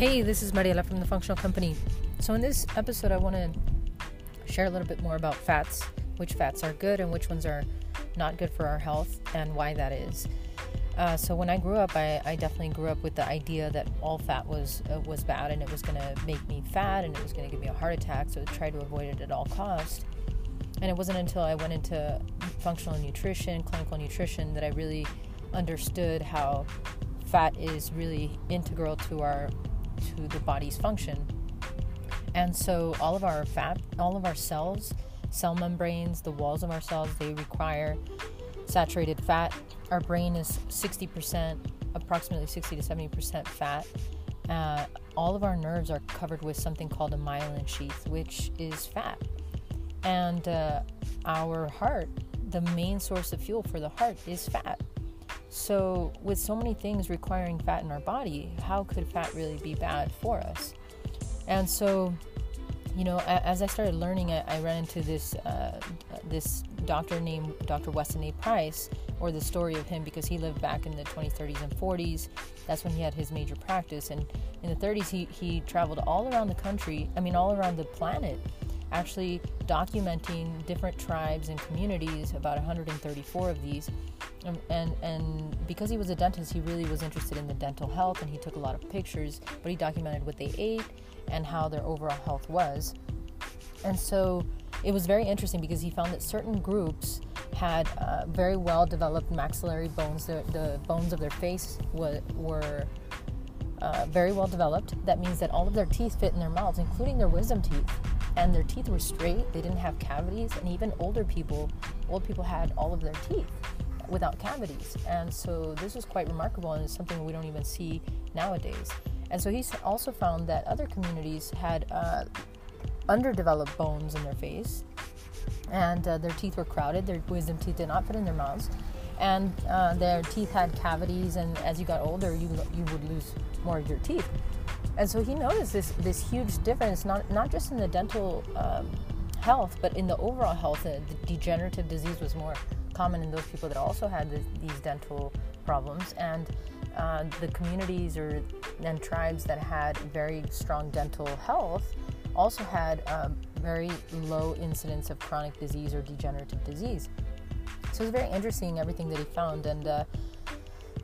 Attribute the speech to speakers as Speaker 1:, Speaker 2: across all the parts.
Speaker 1: Hey, this is Mariela from the Functional Company. So, in this episode, I want to share a little bit more about fats, which fats are good and which ones are not good for our health, and why that is. Uh, so, when I grew up, I, I, definitely grew up with the idea that all fat was uh, was bad and it was going to make me fat and it was going to give me a heart attack. So, I tried to avoid it at all costs. And it wasn't until I went into functional nutrition, clinical nutrition, that I really understood how fat is really integral to our to the body's function. And so all of our fat, all of our cells, cell membranes, the walls of our cells, they require saturated fat. Our brain is 60%, approximately 60 to 70% fat. Uh, all of our nerves are covered with something called a myelin sheath, which is fat. And uh, our heart, the main source of fuel for the heart is fat. So, with so many things requiring fat in our body, how could fat really be bad for us? And so, you know, as I started learning I ran into this uh, this doctor named Dr. Weston A. Price, or the story of him, because he lived back in the 20s, 30s, and 40s. That's when he had his major practice. And in the 30s, he, he traveled all around the country, I mean, all around the planet, actually documenting different tribes and communities, about 134 of these, and, and, because he was a dentist, he really was interested in the dental health, and he took a lot of pictures. But he documented what they ate and how their overall health was. And so it was very interesting because he found that certain groups had uh, very well developed maxillary bones. The, the bones of their face were, were uh, very well developed. That means that all of their teeth fit in their mouths, including their wisdom teeth. And their teeth were straight, they didn't have cavities, and even older people, old people had all of their teeth without cavities. And so this was quite remarkable and it's something we don't even see nowadays. And so he's also found that other communities had uh, underdeveloped bones in their face and uh, their teeth were crowded, their wisdom teeth did not fit in their mouths. And uh, their teeth had cavities, and as you got older, you, you would lose more of your teeth. And so he noticed this, this huge difference, not, not just in the dental um, health, but in the overall health. The degenerative disease was more common in those people that also had this, these dental problems. And uh, the communities or and tribes that had very strong dental health also had a very low incidence of chronic disease or degenerative disease. So it's very interesting everything that he found. And uh,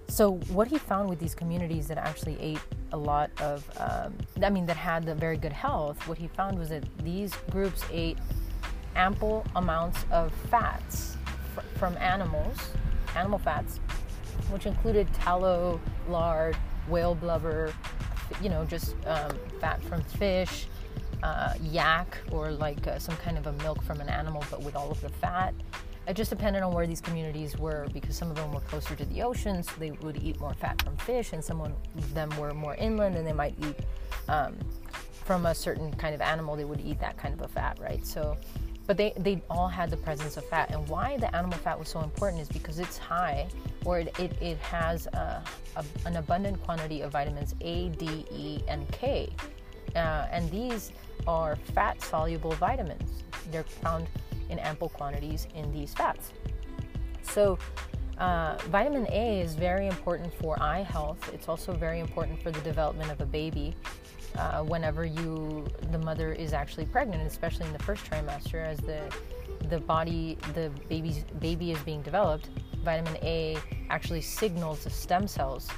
Speaker 1: so what he found with these communities that actually ate a lot of, um, I mean, that had the very good health, what he found was that these groups ate ample amounts of fats from animals, animal fats, which included tallow, lard, whale blubber, you know, just um, fat from fish, uh, yak, or like uh, some kind of a milk from an animal, but with all of the fat. It just depended on where these communities were because some of them were closer to the ocean, so they would eat more fat from fish, and some of them were more inland and they might eat um, from a certain kind of animal, they would eat that kind of a fat, right? So but they, they all had the presence of fat. And why the animal fat was so important is because it's high, or it, it, it has a, a, an abundant quantity of vitamins A, D, E, and K. Uh, and these are fat soluble vitamins. They're found in ample quantities in these fats. So, uh, vitamin A is very important for eye health. It's also very important for the development of a baby uh, whenever you the mother is actually pregnant, especially in the first trimester, as the the body the baby's baby is being developed. Vitamin A actually signals the stem cells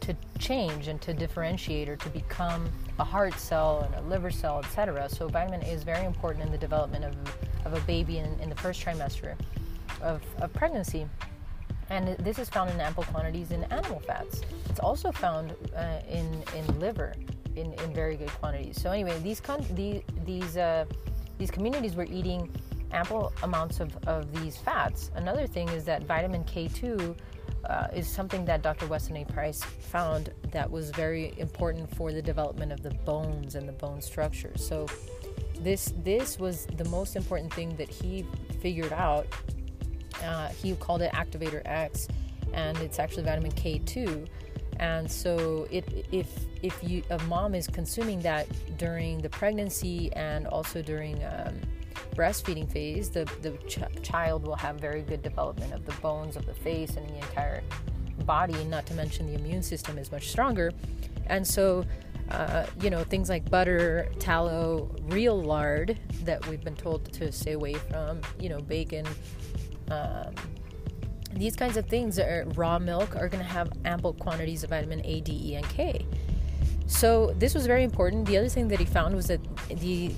Speaker 1: to change and to differentiate or to become a heart cell and a liver cell, etc. So vitamin A is very important in the development of, of a baby in, in the first trimester of, of pregnancy. And this is found in ample quantities in animal fats. It's also found uh, in, in liver in, in very good quantities. So anyway, these con- these these uh, these communities were eating ample amounts of, of these fats. Another thing is that vitamin K2 uh, is something that Dr. Weston A. Price found that was very important for the development of the bones and the bone structure. So this this was the most important thing that he figured out. Uh, he called it activator X, and it's actually vitamin K2 and so it, if if you a mom is consuming that during the pregnancy and also during um, breastfeeding phase the the ch- child will have very good development of the bones of the face and the entire body not to mention the immune system is much stronger and so Uh, you know, things like butter, tallow, real lard that we've been told to stay away from, you know, bacon. Um, these kinds of things, are, raw milk, are going to have ample quantities of vitamin A, D, E, and K. So, this was very important. The other thing that he found was that the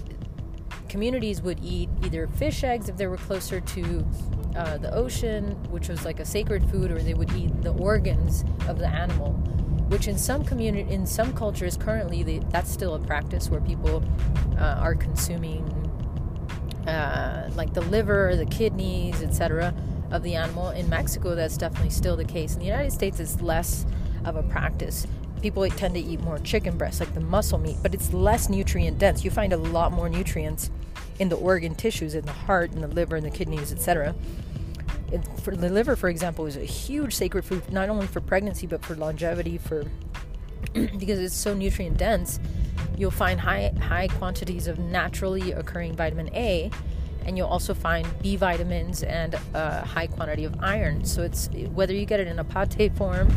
Speaker 1: communities would eat either fish eggs if they were closer to uh, the ocean, which was like a sacred food, or they would eat the organs of the animal, which in some community, in some cultures currently, they, that's still a practice where people uh, are consuming uh, like the liver, the kidneys, etc. of the animal. In Mexico, that's definitely still the case. In the United States, it's less of a practice. People tend to eat more chicken breast, like the muscle meat, but it's less nutrient dense. You find a lot more nutrients in the organ tissues, in the heart, and the liver, and the kidneys, etc for the liver, for example, is a huge sacred food, not only for pregnancy but for longevity, for because it's so nutrient dense. You'll find high high quantities of naturally occurring vitamin A, and you'll also find B vitamins and a high quantity of iron. So it's whether you get it in a pate form,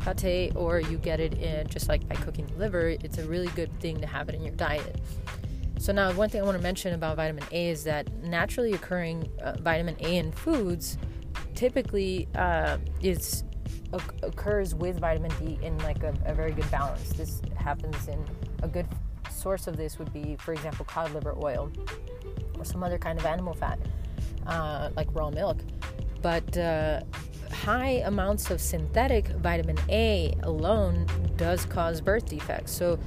Speaker 1: pate, or you get it in just like by cooking the liver, it's a really good thing to have it in your diet. So now, one thing I want to mention about vitamin A is that naturally occurring uh, vitamin A in foods typically uh, is occurs with vitamin D in like a, a, very good balance. This happens in a good source of this would be, for example, cod liver oil or some other kind of animal fat, uh, like raw milk. But uh, high amounts of synthetic vitamin A alone does cause birth defects. So,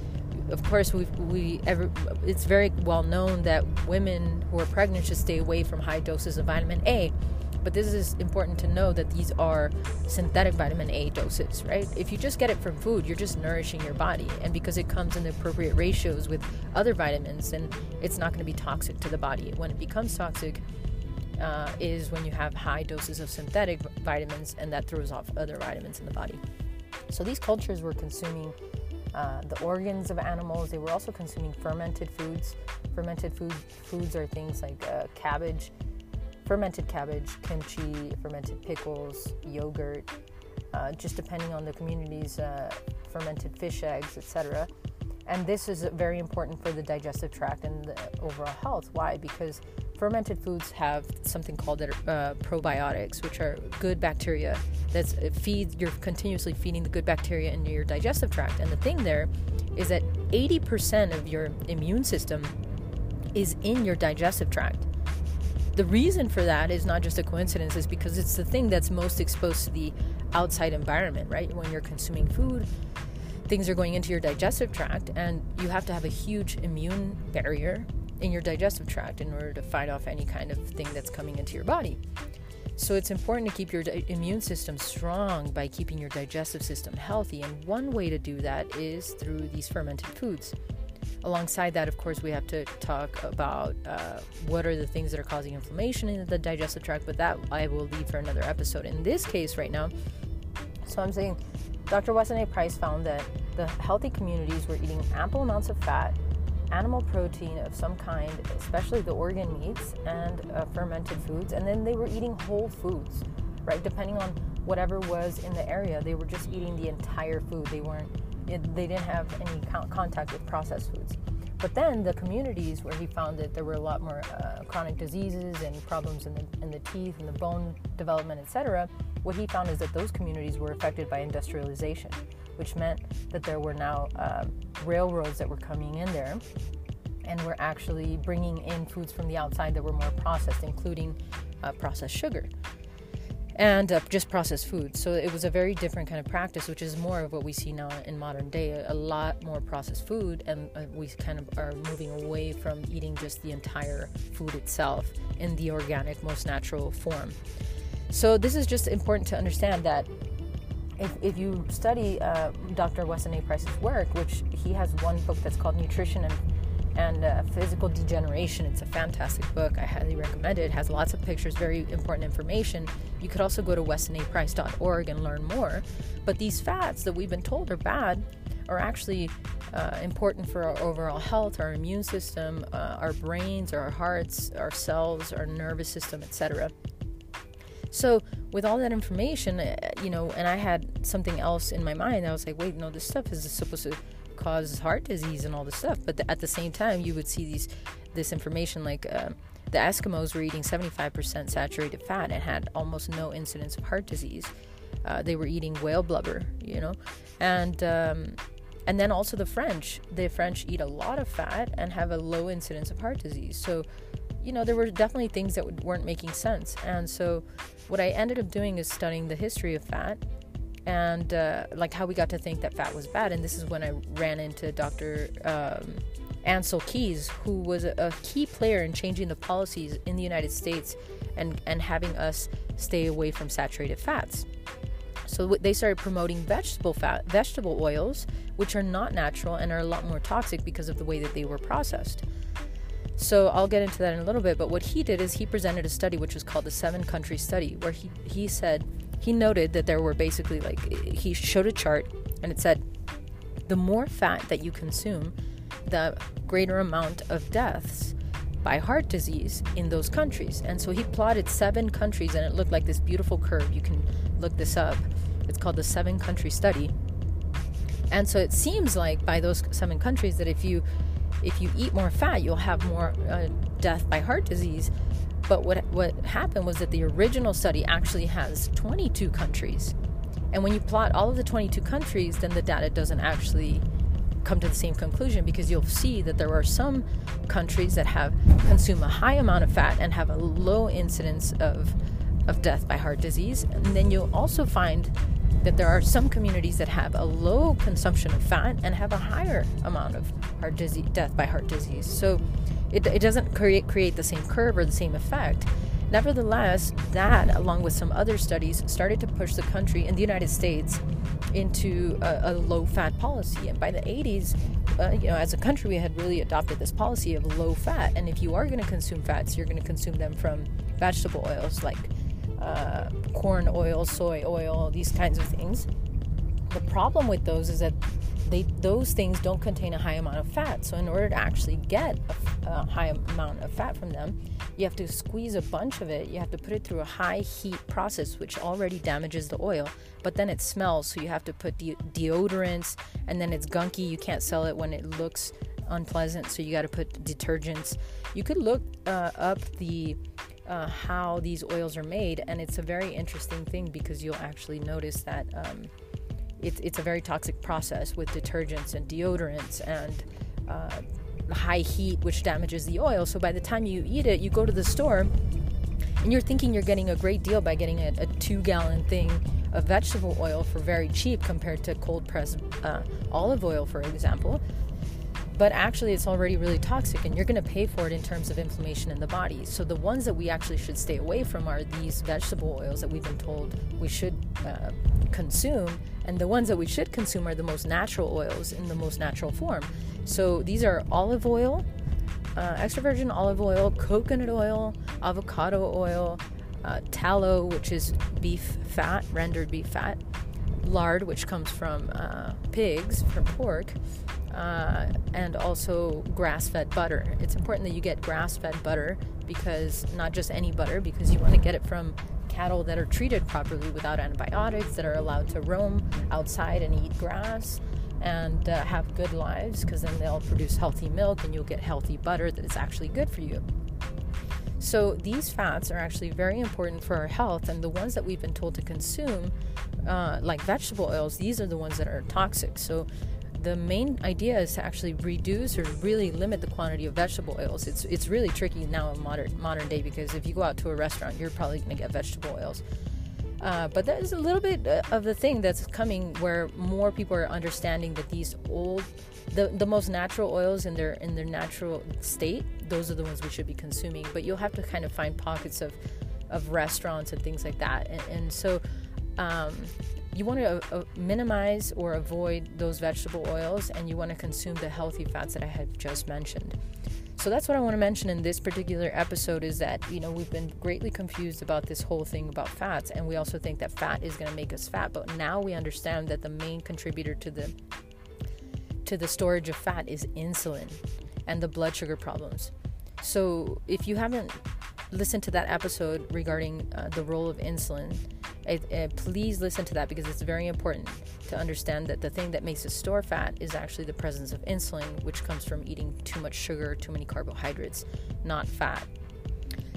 Speaker 1: of course, we we ever, it's very well known that women who are pregnant should stay away from high doses of vitamin A but this is important to know that these are synthetic vitamin A doses, right? If you just get it from food, you're just nourishing your body. And because it comes in the appropriate ratios with other vitamins, then it's not going to be toxic to the body. When it becomes toxic, uh, is when you have high doses of synthetic vitamins, and that throws off other vitamins in the body. So these cultures were consuming uh, the organs of animals. They were also consuming fermented foods. Fermented food, foods are things like uh, cabbage, fermented cabbage, kimchi, fermented pickles, yogurt, uh, just depending on the community's uh, fermented fish eggs, etc. And this is very important for the digestive tract and the overall health. Why? Because fermented foods have something called uh, probiotics, which are good bacteria that feed. You're continuously feeding the good bacteria into your digestive tract. And the thing there is that 80% of your immune system is in your digestive tract the reason for that is not just a coincidence, is because it's the thing that's most exposed to the outside environment, right? When you're consuming food, things are going into your digestive tract, and you have to have a huge immune barrier in your digestive tract in order to fight off any kind of thing that's coming into your body. So it's important to keep your di- immune system strong by keeping your digestive system healthy, and one way to do that is through these fermented foods. Alongside that, of course, we have to talk about uh, what are the things that are causing inflammation in the digestive tract, but that I will leave for another episode. In this case, right now, so I'm saying Dr. Weston A. Price found that the healthy communities were eating ample amounts of fat, animal protein of some kind, especially the organ meats, and uh, fermented foods, and then they were eating whole foods, right? Depending on whatever was in the area, they were just eating the entire food. They weren't they didn't have any contact with processed foods. But then the communities where he found that there were a lot more uh, chronic diseases and problems in the, in the teeth and the bone development, etc., what he found is that those communities were affected by industrialization, which meant that there were now uh, railroads that were coming in there and were actually bringing in foods from the outside that were more processed, including uh, processed sugar and uh, just processed food. So it was a very different kind of practice, which is more of what we see now in modern day a lot more processed food, and uh, we kind of are moving away from eating just the entire food itself in the organic, most natural form. So this is just important to understand that. If, if you study uh, Dr. Weston A. Price's work, which he has one book that's called Nutrition and and uh, Physical Degeneration. It's a fantastic book. I highly recommend it. It has lots of pictures, very important information. You could also go to westonaprice.org and learn more. But these fats that we've been told are bad are actually uh, important for our overall health, our immune system, uh, our brains, our hearts, our cells, our nervous system, etc. So, with all that information, uh, you know, and I had something else in my mind, I was like, wait, no, this stuff is supposed to cause heart disease and all this stuff. But the, at the same time, you would see these this information like uh, the Eskimos were eating 75% saturated fat and had almost no incidence of heart disease. Uh, they were eating whale blubber, you know, and um, and then also the French. The French eat a lot of fat and have a low incidence of heart disease. So, you know, there were definitely things that weren't making sense. And so, what I ended up doing is studying the history of fat and uh, like how we got to think that fat was bad. And this is when I ran into Dr. Um, Ancel Keys, who was a, a key player in changing the policies in the United States and, and having us stay away from saturated fats. So they started promoting vegetable fat, vegetable oils, which are not natural and are a lot more toxic because of the way that they were processed. So I'll get into that in a little bit. But what he did is he presented a study which was called the seven country study, where he, he said he noted that there were basically like he showed a chart and it said the more fat that you consume, the greater amount of deaths by heart disease in those countries. And so he plotted seven countries and it looked like this beautiful curve. You can look this up. It's called the seven country study. And so it seems like by those seven countries that if you if you eat more fat, you'll have more uh, death by heart disease. But what what happened was that the original study actually has 22 countries. And when you plot all of the 22 countries, then the data doesn't actually come to the same conclusion because you'll see that there are some countries that have consume a high amount of fat and have a low incidence of of death by heart disease. And then you'll also find that there are some communities that have a low consumption of fat and have a higher amount of heart disease, death by heart disease. So it, it doesn't create, create the same curve or the same effect. Nevertheless, that, along with some other studies, started to push the country in the United States into a, a low fat policy. And by the 80s, uh, you know, as a country, we had really adopted this policy of low fat. And if you are going to consume fats, you're going to consume them from vegetable oils like uh, corn oil, soy oil, these kinds of things. The problem with those is that they those things don't contain a high amount of fat. So in order to actually get a, a, high amount of fat from them, you have to squeeze a bunch of it. You have to put it through a high heat process, which already damages the oil. But then it smells, so you have to put de- deodorants, and then it's gunky. You can't sell it when it looks unpleasant, so you got to put detergents. You could look uh, up the uh, how these oils are made, and it's a very interesting thing because you'll actually notice that um, it's it's a very toxic process with detergents and deodorants and uh, high heat, which damages the oil. So by the time you eat it, you go to the store and you're thinking you're getting a great deal by getting a, a two gallon thing of vegetable oil for very cheap compared to cold pressed uh, olive oil, for example but actually it's already really toxic and you're going to pay for it in terms of inflammation in the body. So the ones that we actually should stay away from are these vegetable oils that we've been told we should uh, consume and the ones that we should consume are the most natural oils in the most natural form. So these are olive oil, uh, extra virgin olive oil, coconut oil, avocado oil, uh, tallow, which is beef fat, rendered beef fat, lard, which comes from uh, pigs, from pork, uh, and also grass fed butter. It's important that you get grass fed butter because not just any butter, because you want to get it from cattle that are treated properly without antibiotics, that are allowed to roam outside and eat grass and uh, have good lives because then they'll produce healthy milk and you'll get healthy butter that is actually good for you. So, these fats are actually very important for our health, and the ones that we've been told to consume, uh, like vegetable oils, these are the ones that are toxic. So, the main idea is to actually reduce or really limit the quantity of vegetable oils. It's it's really tricky now in modern modern day because if you go out to a restaurant, you're probably going to get vegetable oils. Uh, but that is a little bit uh, of the thing that's coming where more people are understanding that these old the, the most natural oils in their in their natural state those are the ones we should be consuming but you'll have to kind of find pockets of of restaurants and things like that and, and so um, you want to uh, uh, minimize or avoid those vegetable oils and you want to consume the healthy fats that I have just mentioned. So that's what I want to mention in this particular episode is that, you know, we've been greatly confused about this whole thing about fats and we also think that fat is going to make us fat, but now we understand that the main contributor to the to the storage of fat is insulin and the blood sugar problems. So if you haven't listened to that episode regarding uh, the role of insulin It, it, please listen to that because it's very important to understand that the thing that makes us store fat is actually the presence of insulin, which comes from eating too much sugar, too many carbohydrates, not fat.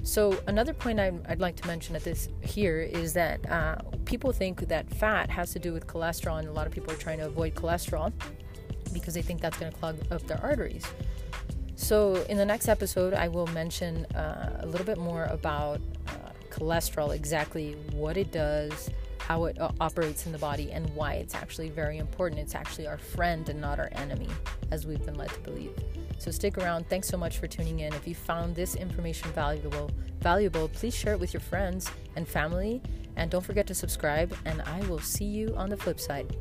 Speaker 1: So another point I, would like to mention at this here is that uh, people think that fat has to do with cholesterol, and a lot of people are trying to avoid cholesterol because they think that's going to clog up their arteries. So in the next episode, I will mention uh, a little bit more about uh, cholesterol, exactly what it does, how it uh, operates in the body, and why it's actually very important. It's actually our friend and not our enemy, as we've been led to believe. So stick around. Thanks so much for tuning in. If you found this information valuable, valuable, please share it with your friends and family, and don't forget to subscribe. And I will see you on the flip side.